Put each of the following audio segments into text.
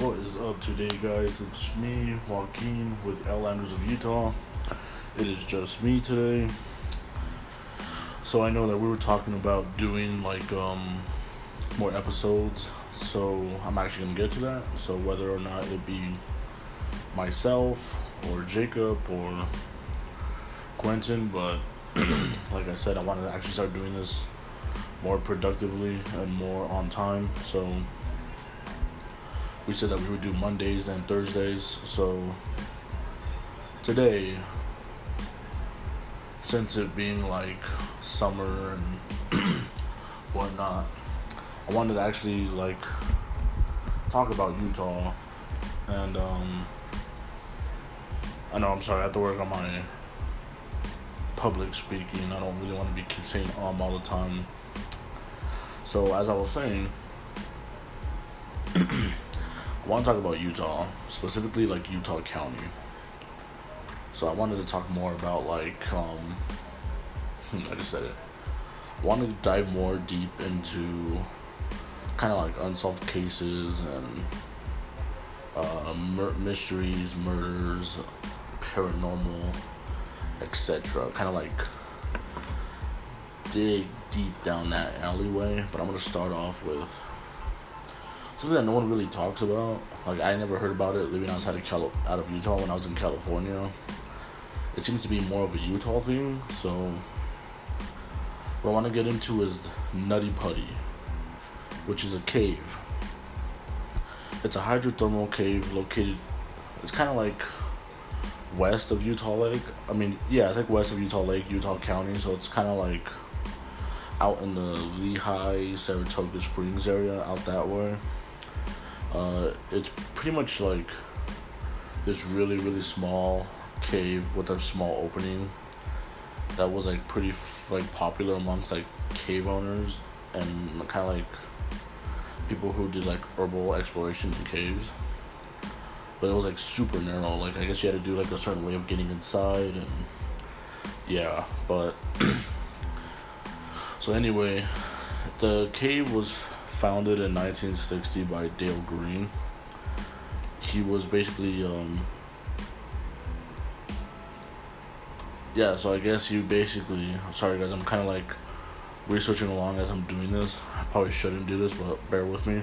What is up today, guys? It's me, Joaquin, with Outlanders of Utah. It is just me today. So I know that we were talking about doing like um more episodes. So I'm actually gonna get to that. So whether or not it be myself or Jacob or Quentin, but like I said, I wanted to actually start doing this more productively and more on time. So we said that we would do Mondays and Thursdays. So today, since it being like summer and whatnot, I wanted to actually like talk about Utah. And um, I know I'm sorry, I have to work on my public speaking. I don't really want to be saying um all the time. So as I was saying. I want to talk about Utah, specifically like Utah County. So I wanted to talk more about like um I just said it. I wanted to dive more deep into kind of like unsolved cases and uh, mur- mysteries, murders, paranormal, etc. Kind of like dig deep down that alleyway. But I'm gonna start off with something that no one really talks about. Like I never heard about it living outside of Cal- out of Utah when I was in California. It seems to be more of a Utah thing. So what I want to get into is Nutty Putty, which is a cave. It's a hydrothermal cave located. It's kind of like west of Utah Lake. I mean, yeah, it's like west of Utah Lake, Utah County. So it's kind of like out in the Lehi, Saratoga Springs area, out that way. Uh, it's pretty much like this really really small cave with a small opening that was like pretty f- like popular amongst like cave owners and kind of like people who did like herbal exploration in caves. But it was like super narrow like i guess you had to do like a certain way of getting inside and yeah but so anyway the cave was founded in 1960 by Dale Green. He was basically, um, yeah, so I guess you basically, sorry guys, I'm kind of like researching along as I'm doing this. I probably shouldn't do this, but bear with me.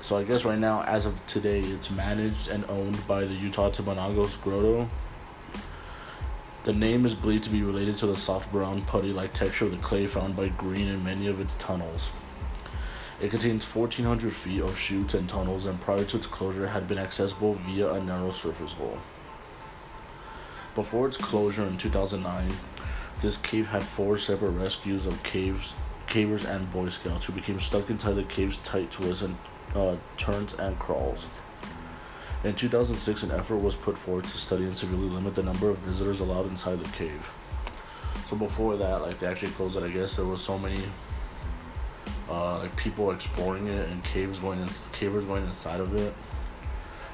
So I guess right now, as of today, it's managed and owned by the Utah Timpanogos Grotto. The name is believed to be related to the soft brown putty-like texture of the clay found by Green in many of its tunnels. It contains 1,400 feet of chutes and tunnels, and prior to its closure, had been accessible via a narrow surface hole. Before its closure in 2009, this cave had four separate rescues of caves, cavers and Boy Scouts who became stuck inside the cave's tight twists and uh, turns and crawls. In 2006, an effort was put forward to study and severely limit the number of visitors allowed inside the cave. So before that, like they actually closed it, I guess there was so many uh, like people exploring it and caves going in, cavers going inside of it,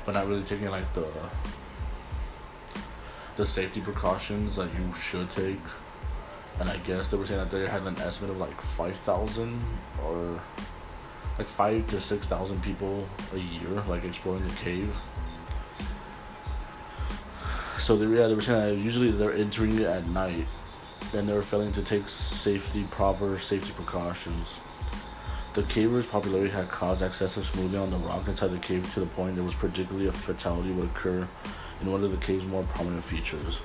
but not really taking like the the safety precautions that you should take. And I guess they were saying that they had an estimate of like five thousand or like five to six thousand people a year like exploring the cave. So they yeah they were saying that usually they're entering it at night, and they're failing to take safety proper safety precautions. The caver's popularity had caused excessive smoothing on the rock inside the cave to the point it was particularly a fatality would occur in one of the cave's more prominent features,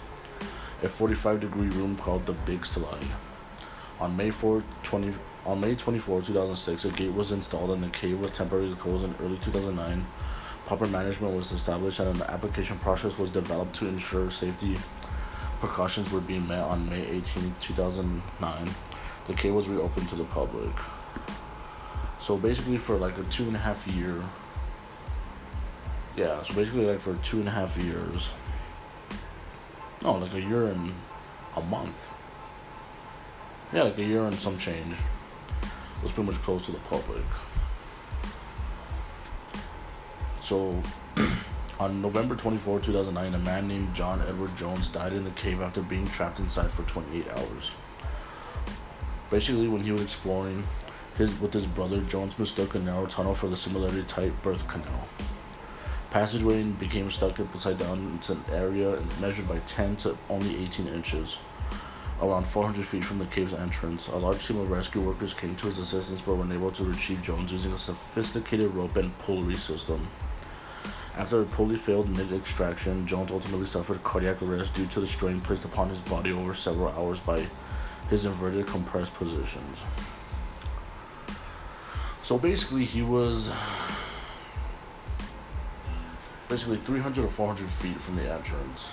a 45 degree room called the Big Slide. On May 4, 20, on May 24, 2006, a gate was installed and the cave was temporarily closed in early 2009. Proper management was established and an application process was developed to ensure safety precautions were being met on May 18, 2009. The cave was reopened to the public. So basically, for like a two and a half year. Yeah, so basically, like for two and a half years. No, like a year and a month. Yeah, like a year and some change. Was pretty much closed to the public. So, on November 24, 2009, a man named John Edward Jones died in the cave after being trapped inside for 28 hours. Basically, when he was exploring, his with his brother, Jones mistook a narrow tunnel for the similarly tight birth canal. Passageway became stuck upside down into an area measured by 10 to only 18 inches. Around 400 feet from the cave's entrance, a large team of rescue workers came to his assistance but were unable to retrieve Jones using a sophisticated rope and pulley system. After a pulley failed mid extraction, Jones ultimately suffered cardiac arrest due to the strain placed upon his body over several hours by his inverted compressed positions. So basically, he was basically 300 or 400 feet from the entrance.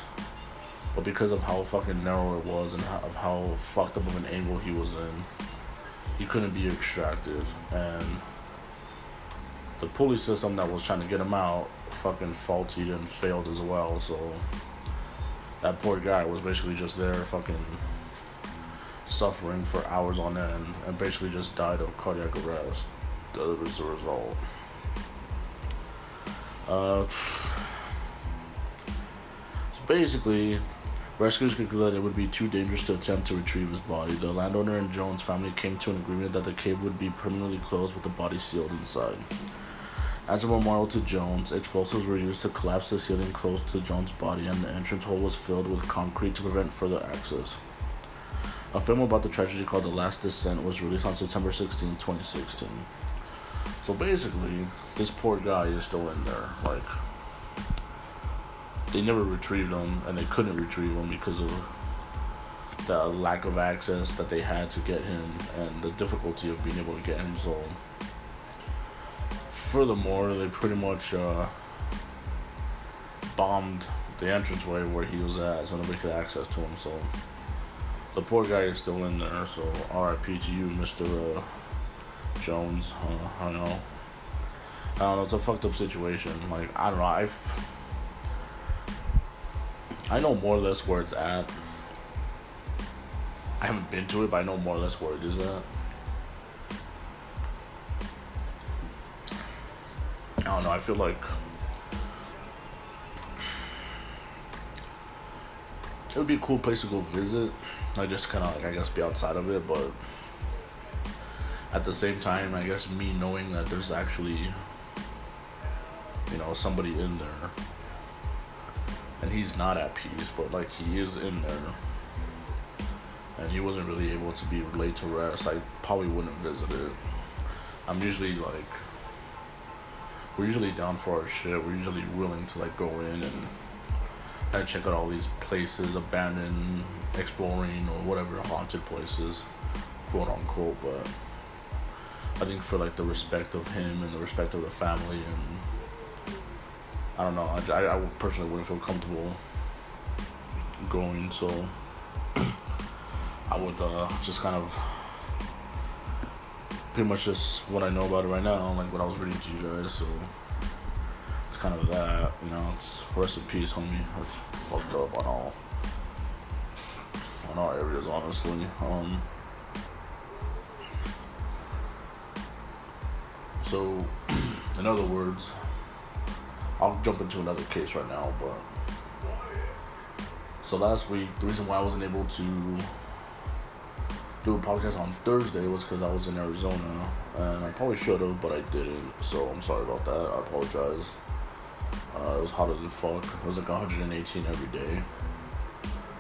But because of how fucking narrow it was and how, of how fucked up of an angle he was in, he couldn't be extracted. And the pulley system that was trying to get him out fucking faulty and failed as well. So that poor guy was basically just there fucking suffering for hours on end and basically just died of cardiac arrest as a result. Uh, so basically, rescuers concluded that it would be too dangerous to attempt to retrieve his body. The landowner and Jones' family came to an agreement that the cave would be permanently closed with the body sealed inside. As a memorial to Jones, explosives were used to collapse the ceiling close to Jones' body, and the entrance hole was filled with concrete to prevent further access. A film about the tragedy called The Last Descent was released on September 16, 2016. So basically, this poor guy is still in there. Like, they never retrieved him, and they couldn't retrieve him because of the lack of access that they had to get him and the difficulty of being able to get him. So, furthermore, they pretty much uh, bombed the entranceway where he was at so nobody could access to him. So, the poor guy is still in there. So, RIP to you, Mr. Uh, Jones. I don't know. I don't know. It's a fucked up situation. Like I don't know. I've I know more or less where it's at. I haven't been to it, but I know more or less where it is at. I don't know. I feel like it would be a cool place to go visit. I just kind of like I guess be outside of it, but at the same time, I guess me knowing that there's actually, you know, somebody in there, and he's not at peace, but like he is in there, and he wasn't really able to be laid to rest, I probably wouldn't visit it. I'm usually like, we're usually down for our shit. We're usually willing to like go in and kind of check out all these places, abandoned, exploring, or whatever haunted places, quote unquote, but. I think for like the respect of him and the respect of the family and I don't know. I, I, personally wouldn't feel comfortable going, so I would uh, just kind of pretty much just what I know about it right now, like what I was reading to you guys. So it's kind of that, you know. It's rest in peace, homie. It's fucked up on all on all areas, honestly. Um. So, in other words, I'll jump into another case right now, but so last week the reason why I wasn't able to do a podcast on Thursday was because I was in Arizona, and I probably should have, but I didn't. So I'm sorry about that. I apologize. Uh, it was hotter than fuck. It was like 118 every day.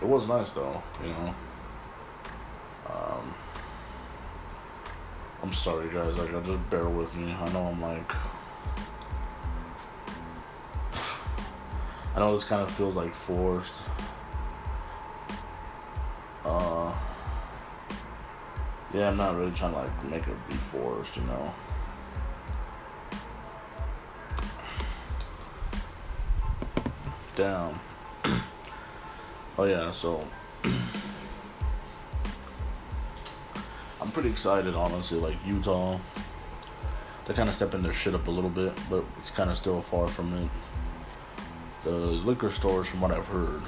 It was nice though, you know. I'm sorry, guys. Like, just bear with me. I know I'm like. I know this kind of feels like forced. Uh. Yeah, I'm not really trying to like make it be forced, you know. Damn. oh yeah, so. pretty excited, honestly. Like Utah, they're kind of stepping their shit up a little bit, but it's kind of still far from it. The liquor stores, from what I've heard,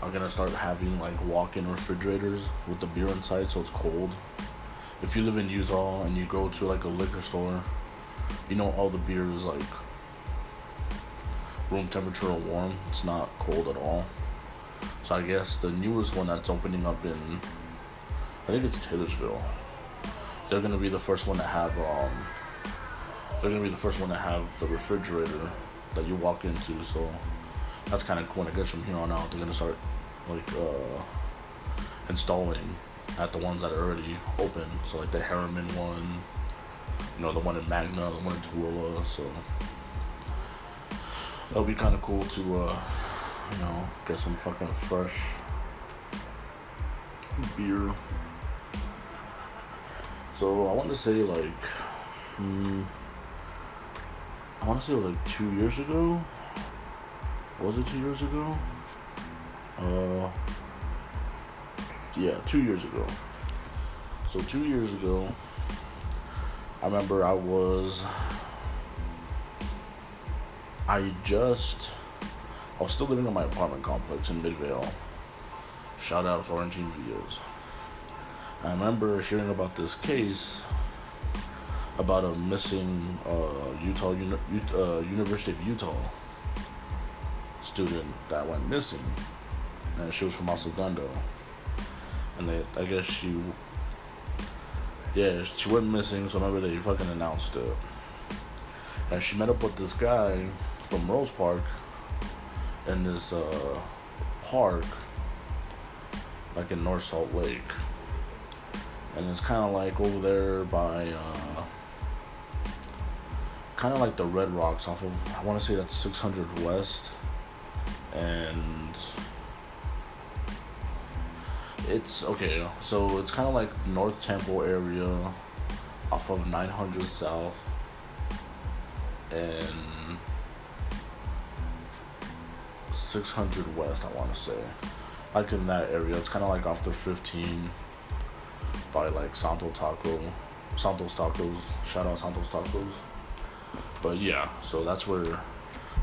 are gonna start having like walk-in refrigerators with the beer inside, so it's cold. If you live in Utah and you go to like a liquor store, you know all the beer is like room temperature or warm. It's not cold at all. So I guess the newest one that's opening up in I think it's Taylorsville. they're gonna be the first one to have um they're gonna be the first one to have the refrigerator that you walk into. So that's kind of cool. I guess from here on out, they're gonna start like uh installing at the ones that are already open. So like the Herriman one, you know, the one in Magna, the one in Tooele. So that'll be kind of cool to uh you know get some fucking fresh beer. So I want to say like, hmm, I want to say like two years ago. Was it two years ago? Uh, yeah, two years ago. So two years ago, I remember I was, I just, I was still living in my apartment complex in Midvale. Shout out Florentine Videos. I remember hearing about this case about a missing uh, Utah Uni- uh, University of Utah student that went missing, and she was from Segundo. And they, I guess she, yeah, she went missing. So remember they fucking announced it, and she met up with this guy from Rose Park in this uh, park, like in North Salt Lake and it's kind of like over there by uh, kind of like the red rocks off of i want to say that's 600 west. And it's okay so it's kind of like north temple area off of 900 south. And 600 west i want to say. Like in that area it's kind of like off the 15 by like Santo Taco, Santos Tacos. Shout out Santos Tacos. But yeah, so that's where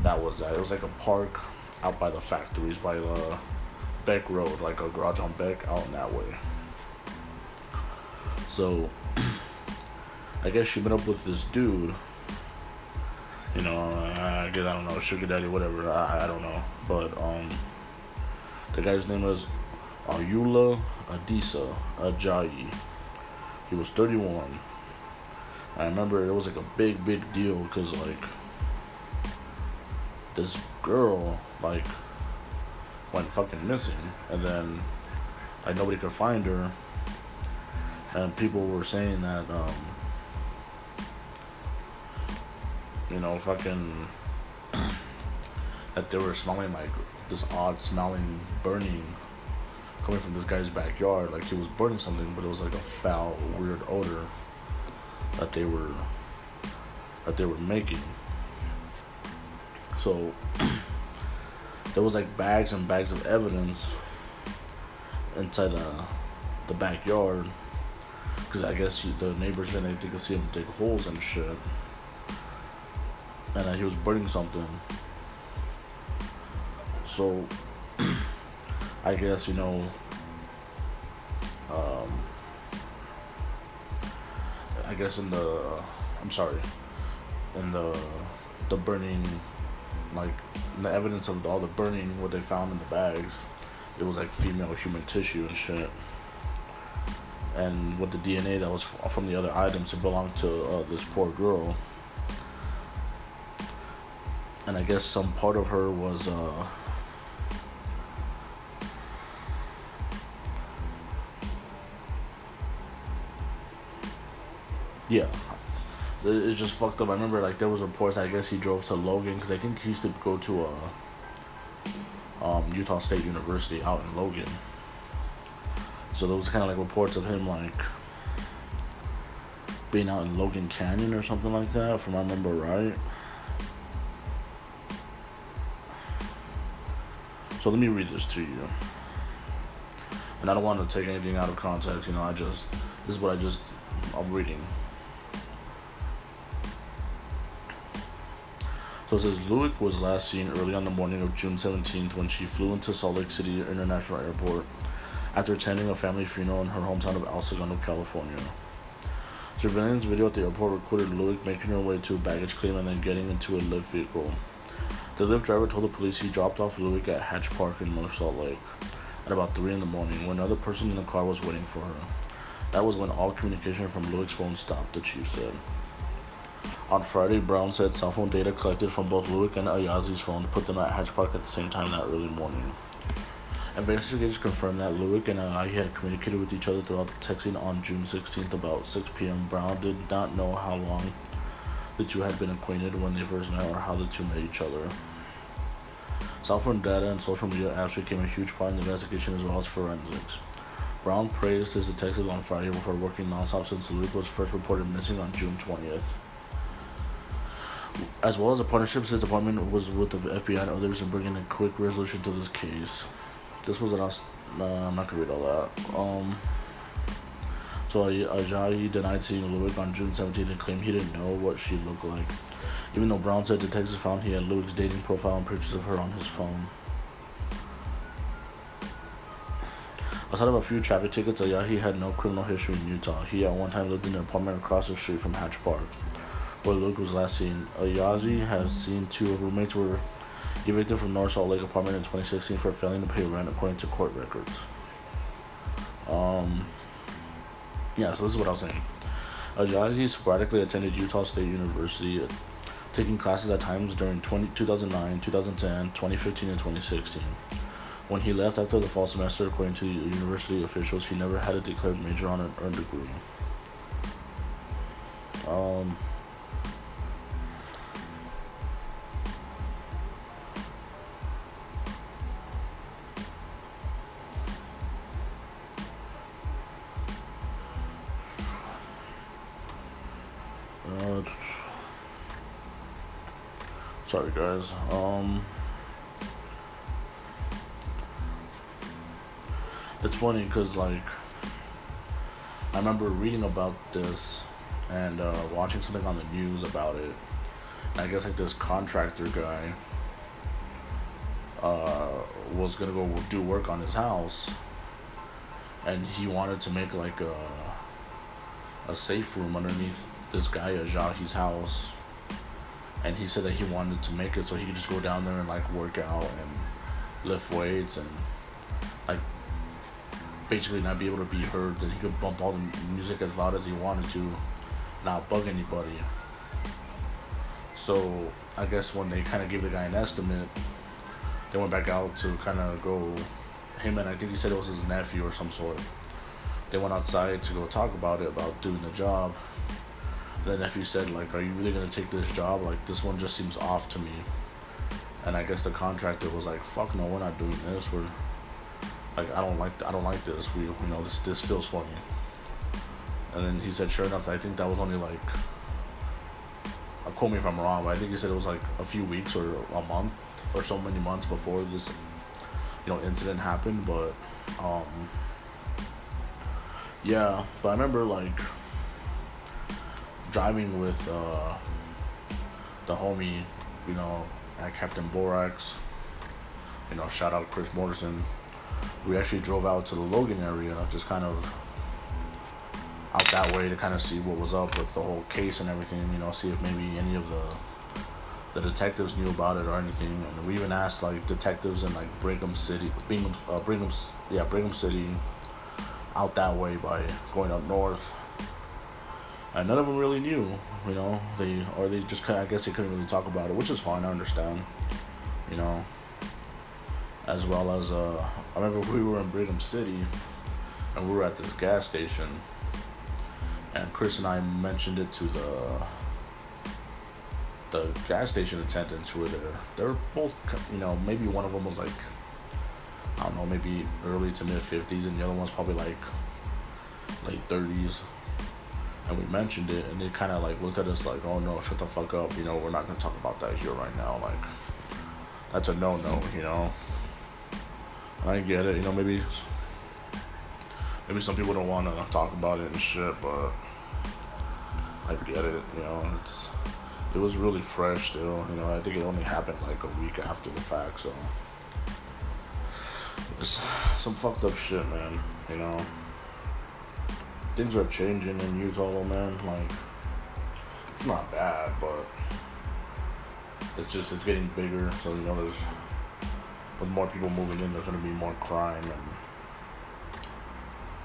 that was at. It was like a park out by the factories by the Beck Road, like a garage on Beck out in that way. So I guess she met up with this dude. You know, I guess I don't know, sugar daddy, whatever. I, I don't know, but um, the guy's name was Ayoola Adisa Ajayi. He was 31. I remember it was like a big, big deal because, like, this girl, like, went fucking missing. And then, like, nobody could find her. And people were saying that, um, you know, fucking, that they were smelling like this odd smelling burning coming from this guy's backyard. Like he was burning something, but it was like a foul, weird odor that they were that they were making. So there was like bags and bags of evidence inside the the backyard because I guess he, the neighbors and they, could see him dig holes and shit, and that he was burning something. So I guess you know. Um, I guess in the, I'm sorry, in the, the burning, like the evidence of all the burning, what they found in the bags, it was like female human tissue and shit. And with the DNA that was from the other items, it belonged to uh, this poor girl. And I guess some part of her was. Uh, yeah, it's just fucked up. I remember like there was reports. I guess he drove to Logan because I think he used to go to a uh, um, Utah State University out in Logan. So there was kind of like reports of him like being out in Logan Canyon or something like that, if I remember right. So let me read this to you. And I don't want to take anything out of context, you know, I just, this is what I just, I'm reading. Says Lueck was last seen early on the morning of June 17th when she flew into Salt Lake City International Airport after attending a family funeral in her hometown of El Segundo, California. Surveillance video at the airport recorded Lueck making her way to a baggage claim and then getting into a Lyft vehicle. The Lyft driver told the police he dropped off Lueck at Hatch Park in North Salt Lake at about 3 in the morning when another person in the car was waiting for her. That was when all communication from Lueck's phone stopped, the chief said. On Friday, Brown said cell phone data collected from both Lueck and Ajayi's phones put them at Hatch Park at the same time that early morning. Investigators confirmed that Lueck and Ajayi had communicated with each other throughout texting on June 16th about 6 p.m. Brown did not know how long the two had been acquainted when they first met or how the two met each other. Cell phone data and social media apps became a huge part in the investigation as well as forensics. Brown praised his detectives on Friday for working nonstop since Lueck was first reported missing on June 20th. As well as the partnerships his department was with the FBI and others in bringing a quick resolution to this case. This was an. Uh, I'm not gonna read all that. Um. So Ajayi denied seeing Lueck on June 17th and claimed he didn't know what she looked like, even though Brown said detectives found he had Lueck's dating profile and pictures of her on his phone. Outside of a few traffic tickets, Ajayi had no criminal history in Utah. He at one time lived in an apartment across the street from Hatch Park, where Lueck was last seen. Ajayi has seen two of roommates were evicted from North Salt Lake apartment in 2016 for failing to pay rent, according to court records. Um, yeah, so this is what I was saying. Ajayi sporadically attended Utah State University, uh, taking classes at times during 20, 2009, 2010, 2015, and 2016. When he left after the fall semester, according to university officials, he never had a declared major on an earned degree. Um, sorry guys. Um it's funny because like I remember reading about this and uh, watching something on the news about it. I guess like this contractor guy uh, was gonna go do work on his house, and he wanted to make like a a safe room underneath this guy Ajayi's house, and he said that he wanted to make it so he could just go down there and like work out and lift weights and like basically not be able to be heard. That he could bump all the music as loud as he wanted to, not bug anybody. So I guess when they kind of gave the guy an estimate, they went back out to kind of go. Him and I think he said it was his nephew or some sort. They went outside to go talk about it about doing the job. The nephew said like, "Are you really gonna take this job? Like this one just seems off to me." And I guess the contractor was like, "Fuck no, we're not doing this. We're like I don't like I don't like this. We you know this this feels funny. And then he said, sure enough, I think that was only like. Uh, quote me if I'm wrong, but I think he said it was like a few weeks or a month or so many months before this, you know, incident happened. But, um, yeah. But I remember like driving with uh, the homie, you know, at Captain Borax. You know, shout out Chris Morrison we actually drove out to the Logan area, just kind of out that way to kind of see what was up with the whole case and everything. You know, see if maybe any of the the detectives knew about it or anything. And we even asked like detectives in like Brigham City, uh, Brigham, yeah, Brigham City, out that way by going up north. And none of them really knew, you know. They or they just I guess they couldn't really talk about it, which is fine. I understand, you know as well as uh, I remember we were in Brigham City and we were at this gas station and Chris and I mentioned it to the the gas station attendants who were there. They were both, you know, maybe one of them was like, I don't know, maybe early to mid 50s, and the other one's probably like late 30s. And we mentioned it, and they kind of like looked at us like, oh no, shut the fuck up, you know, we're not gonna talk about that here right now. Like, that's a no no, you know. I get it. You know, maybe maybe some people don't want to talk about it and shit, but I get it. You know, it's it was really fresh still. You know, I think it only happened like a week after the fact, so it's some fucked up shit, man. You know, things are changing in Utah, man. Like, it's not bad, but it's just it's getting bigger. So you know, there's with more people moving in, there's gonna be more crime and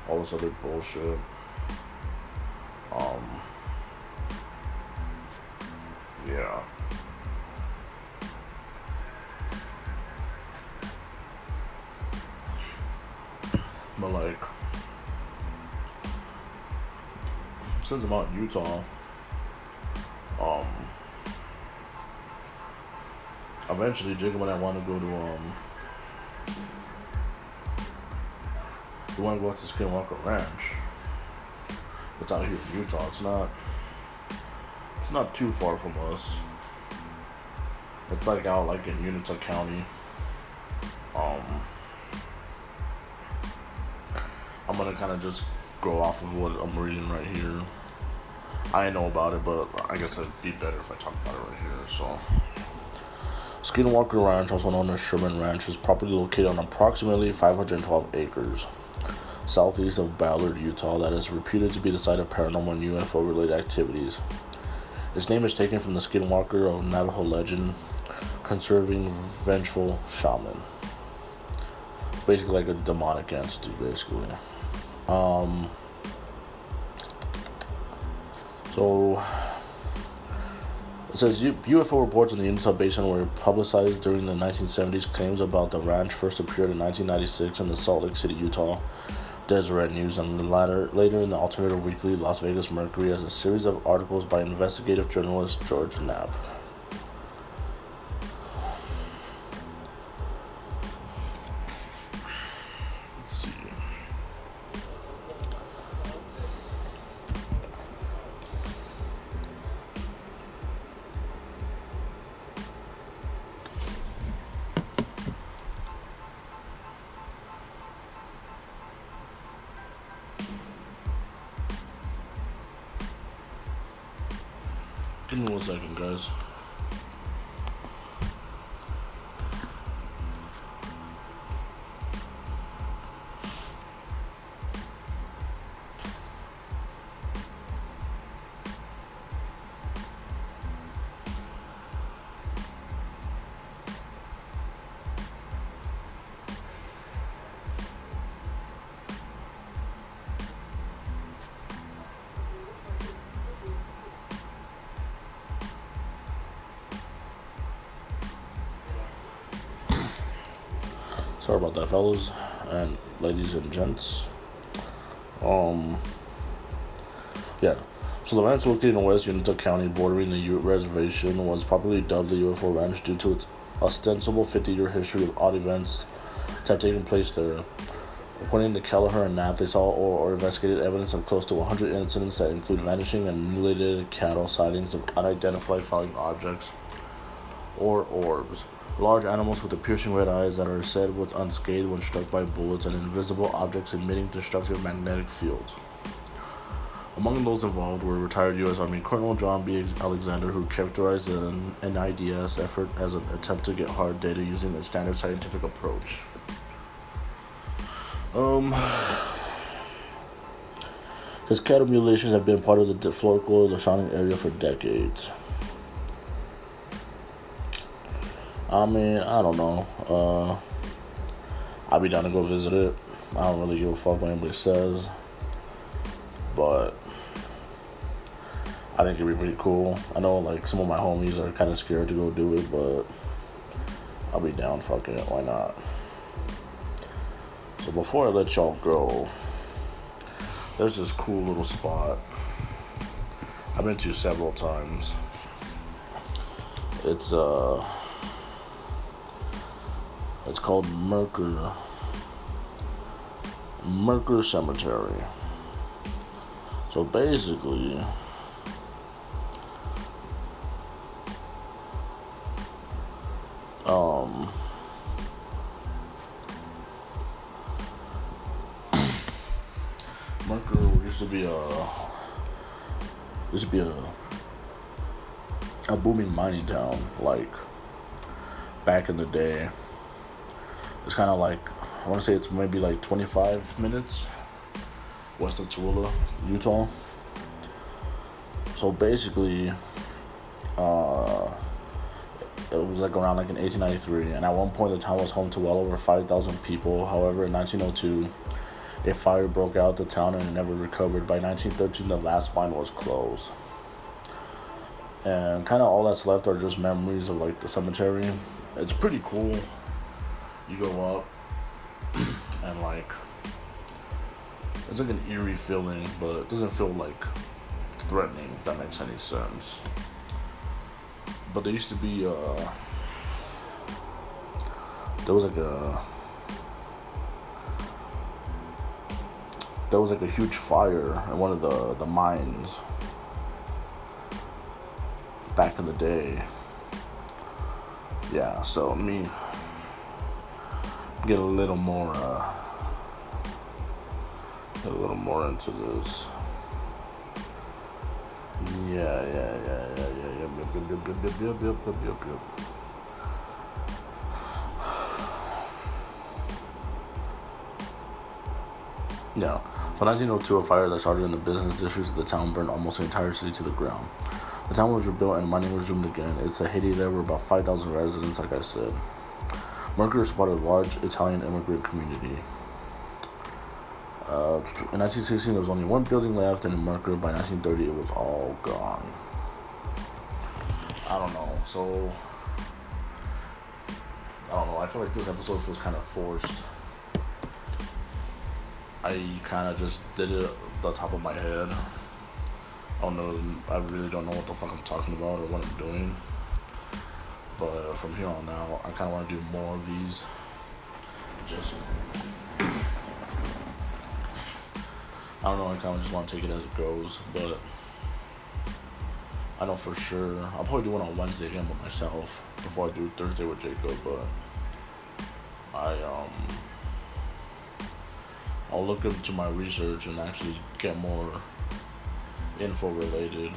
all this other bullshit. Since I'm out in Utah, um, eventually Jacob and I want to go to um, we want to go to Skinwalker Ranch. It's out here in Utah. It's not. It's not too far from us. It's like out like in Uintah County. Um. I'm gonna kind of just go off of what I'm reading right here. I know about it, but I guess it'd be better if I talk about it right here. So, Skinwalker Ranch, also known as Sherman Ranch, is property located on approximately 512 acres southeast of Ballard, Utah, that is reputed to be the site of paranormal and UFO related activities. Its name is taken from the skinwalker of Navajo legend conserving vengeful shaman. Basically, like a demonic entity, basically. Um, so, it says UFO reports in the Utah Basin were publicized during the 1970s. Claims about the ranch first appeared in 1996 in the Salt Lake City, Utah Deseret News, and later, later in the alternative weekly Las Vegas Mercury as a series of articles by investigative journalist George Knapp. Sorry about that, fellas and ladies and gents. Um, yeah. So the ranch located in West Uintah County, bordering the Ute Reservation, was popularly dubbed the UFO Ranch due to its ostensible 50-year history of odd events that have taken place there. According to Kelleher and Knapp, they saw or, or investigated evidence of close to 100 incidents that include vanishing and mutilated cattle, sightings of unidentified flying objects, or orbs large animals with piercing red eyes that are said was unscathed when struck by bullets, and invisible objects emitting destructive magnetic fields. Among those involved were retired U.S. Army Colonel John B. Alexander, who characterized an NIDS effort as an attempt to get hard data using a standard scientific approach. Um, his cattle mutilations have been part of the of the surrounding area for decades. I mean, I don't know. Uh, I'll be down to go visit it. I don't really give a fuck what anybody says. But I think it'd be pretty cool. I know like some of my homies are kind of scared to go do it, but I'll be down. Fuck it, why not? So before I let y'all go, there's this cool little spot I've been to several times. It's uh it's called Mercur. Mercur Cemetery. So basically, um, Mercur used to be a used to be a a booming mining town, like back in the day. It's kind of like I want to say it's maybe like 25 minutes west of Tooele, Utah. So basically, uh, it was like around like in 1893, and at one point the town was home to well over 5,000 people. However, in 1902, a fire broke out the town and it never recovered. By 1913, the last mine was closed. and kind of all that's left are just memories of like the cemetery. It's pretty cool. You go up and like it's like an eerie feeling, but it doesn't feel like threatening. If that makes any sense. But there used to be uh, there was like a there was like a huge fire in one of the the mines back in the day. Yeah, so me get a little more uh, get a little more into this. Yeah, yeah, yeah, yeah, yeah, yep, yep, yep, yep, yep, yep, yep, yep, yep, yep. Yeah. So 1902, a fire that started in the business districts of the town burned almost the entire city to the ground. The town was rebuilt and mining resumed again. It's a Haiti there were about 5,000 residents, like I said. Mercur supported a large Italian immigrant community. Uh, in 1916, there was only one building left, and in Mercur, by 1930, it was all gone. I don't know. So, I don't know. I feel like this episode feels kind of forced. I kind of just did it the top of my head. I don't know. I really don't know what the fuck I'm talking about or what I'm doing. But from here on out, I kind of want to do more of these. Just. I don't know. I kind of just want to take it as it goes, but I know for sure I'll probably do one on Wednesday again with myself before I do Thursday with Jacob. But I um I'll look into my research and actually get more info related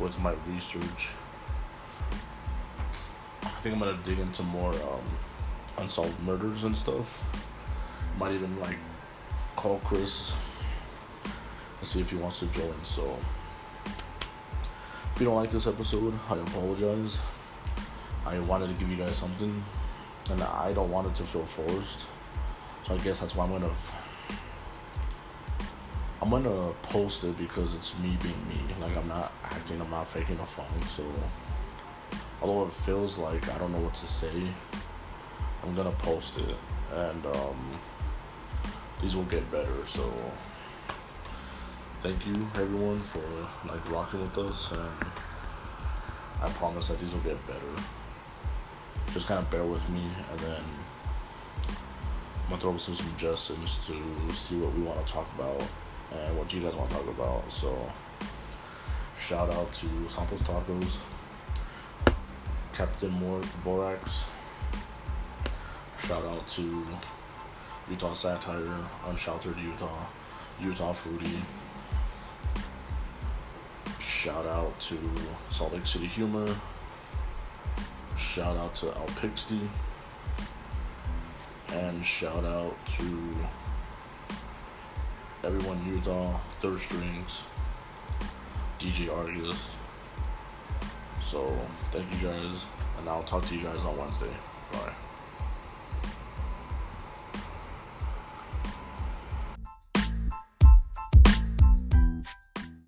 with my research. Think I'm gonna dig into more um, unsolved murders and stuff. Might even like call Chris and see if he wants to join. So if you don't like this episode, I apologize. I wanted to give you guys something, and I don't want it to feel forced. So I guess that's why I'm gonna. I'm gonna post it because it's me being me. Like I'm not acting, I'm not faking a phone. So although it feels like I don't know what to say, I'm gonna post it, and um, these will get better. So thank you everyone for like rocking with us, and I promise that these will get better. Just kind of bear with me, and then. I'm gonna throw some suggestions to see what we want to talk about and what you guys want to talk about. So, shout out to Santos Tacos, Captain Mor- Borax. Shout out to Utah Satire, Unsheltered Utah, Utah Foodie. Shout out to Salt Lake City Humor. Shout out to Al Pixty and shout out to everyone Utah, Third Strings, DJ Argus. So thank you guys, and I'll talk to you guys on Wednesday. Bye.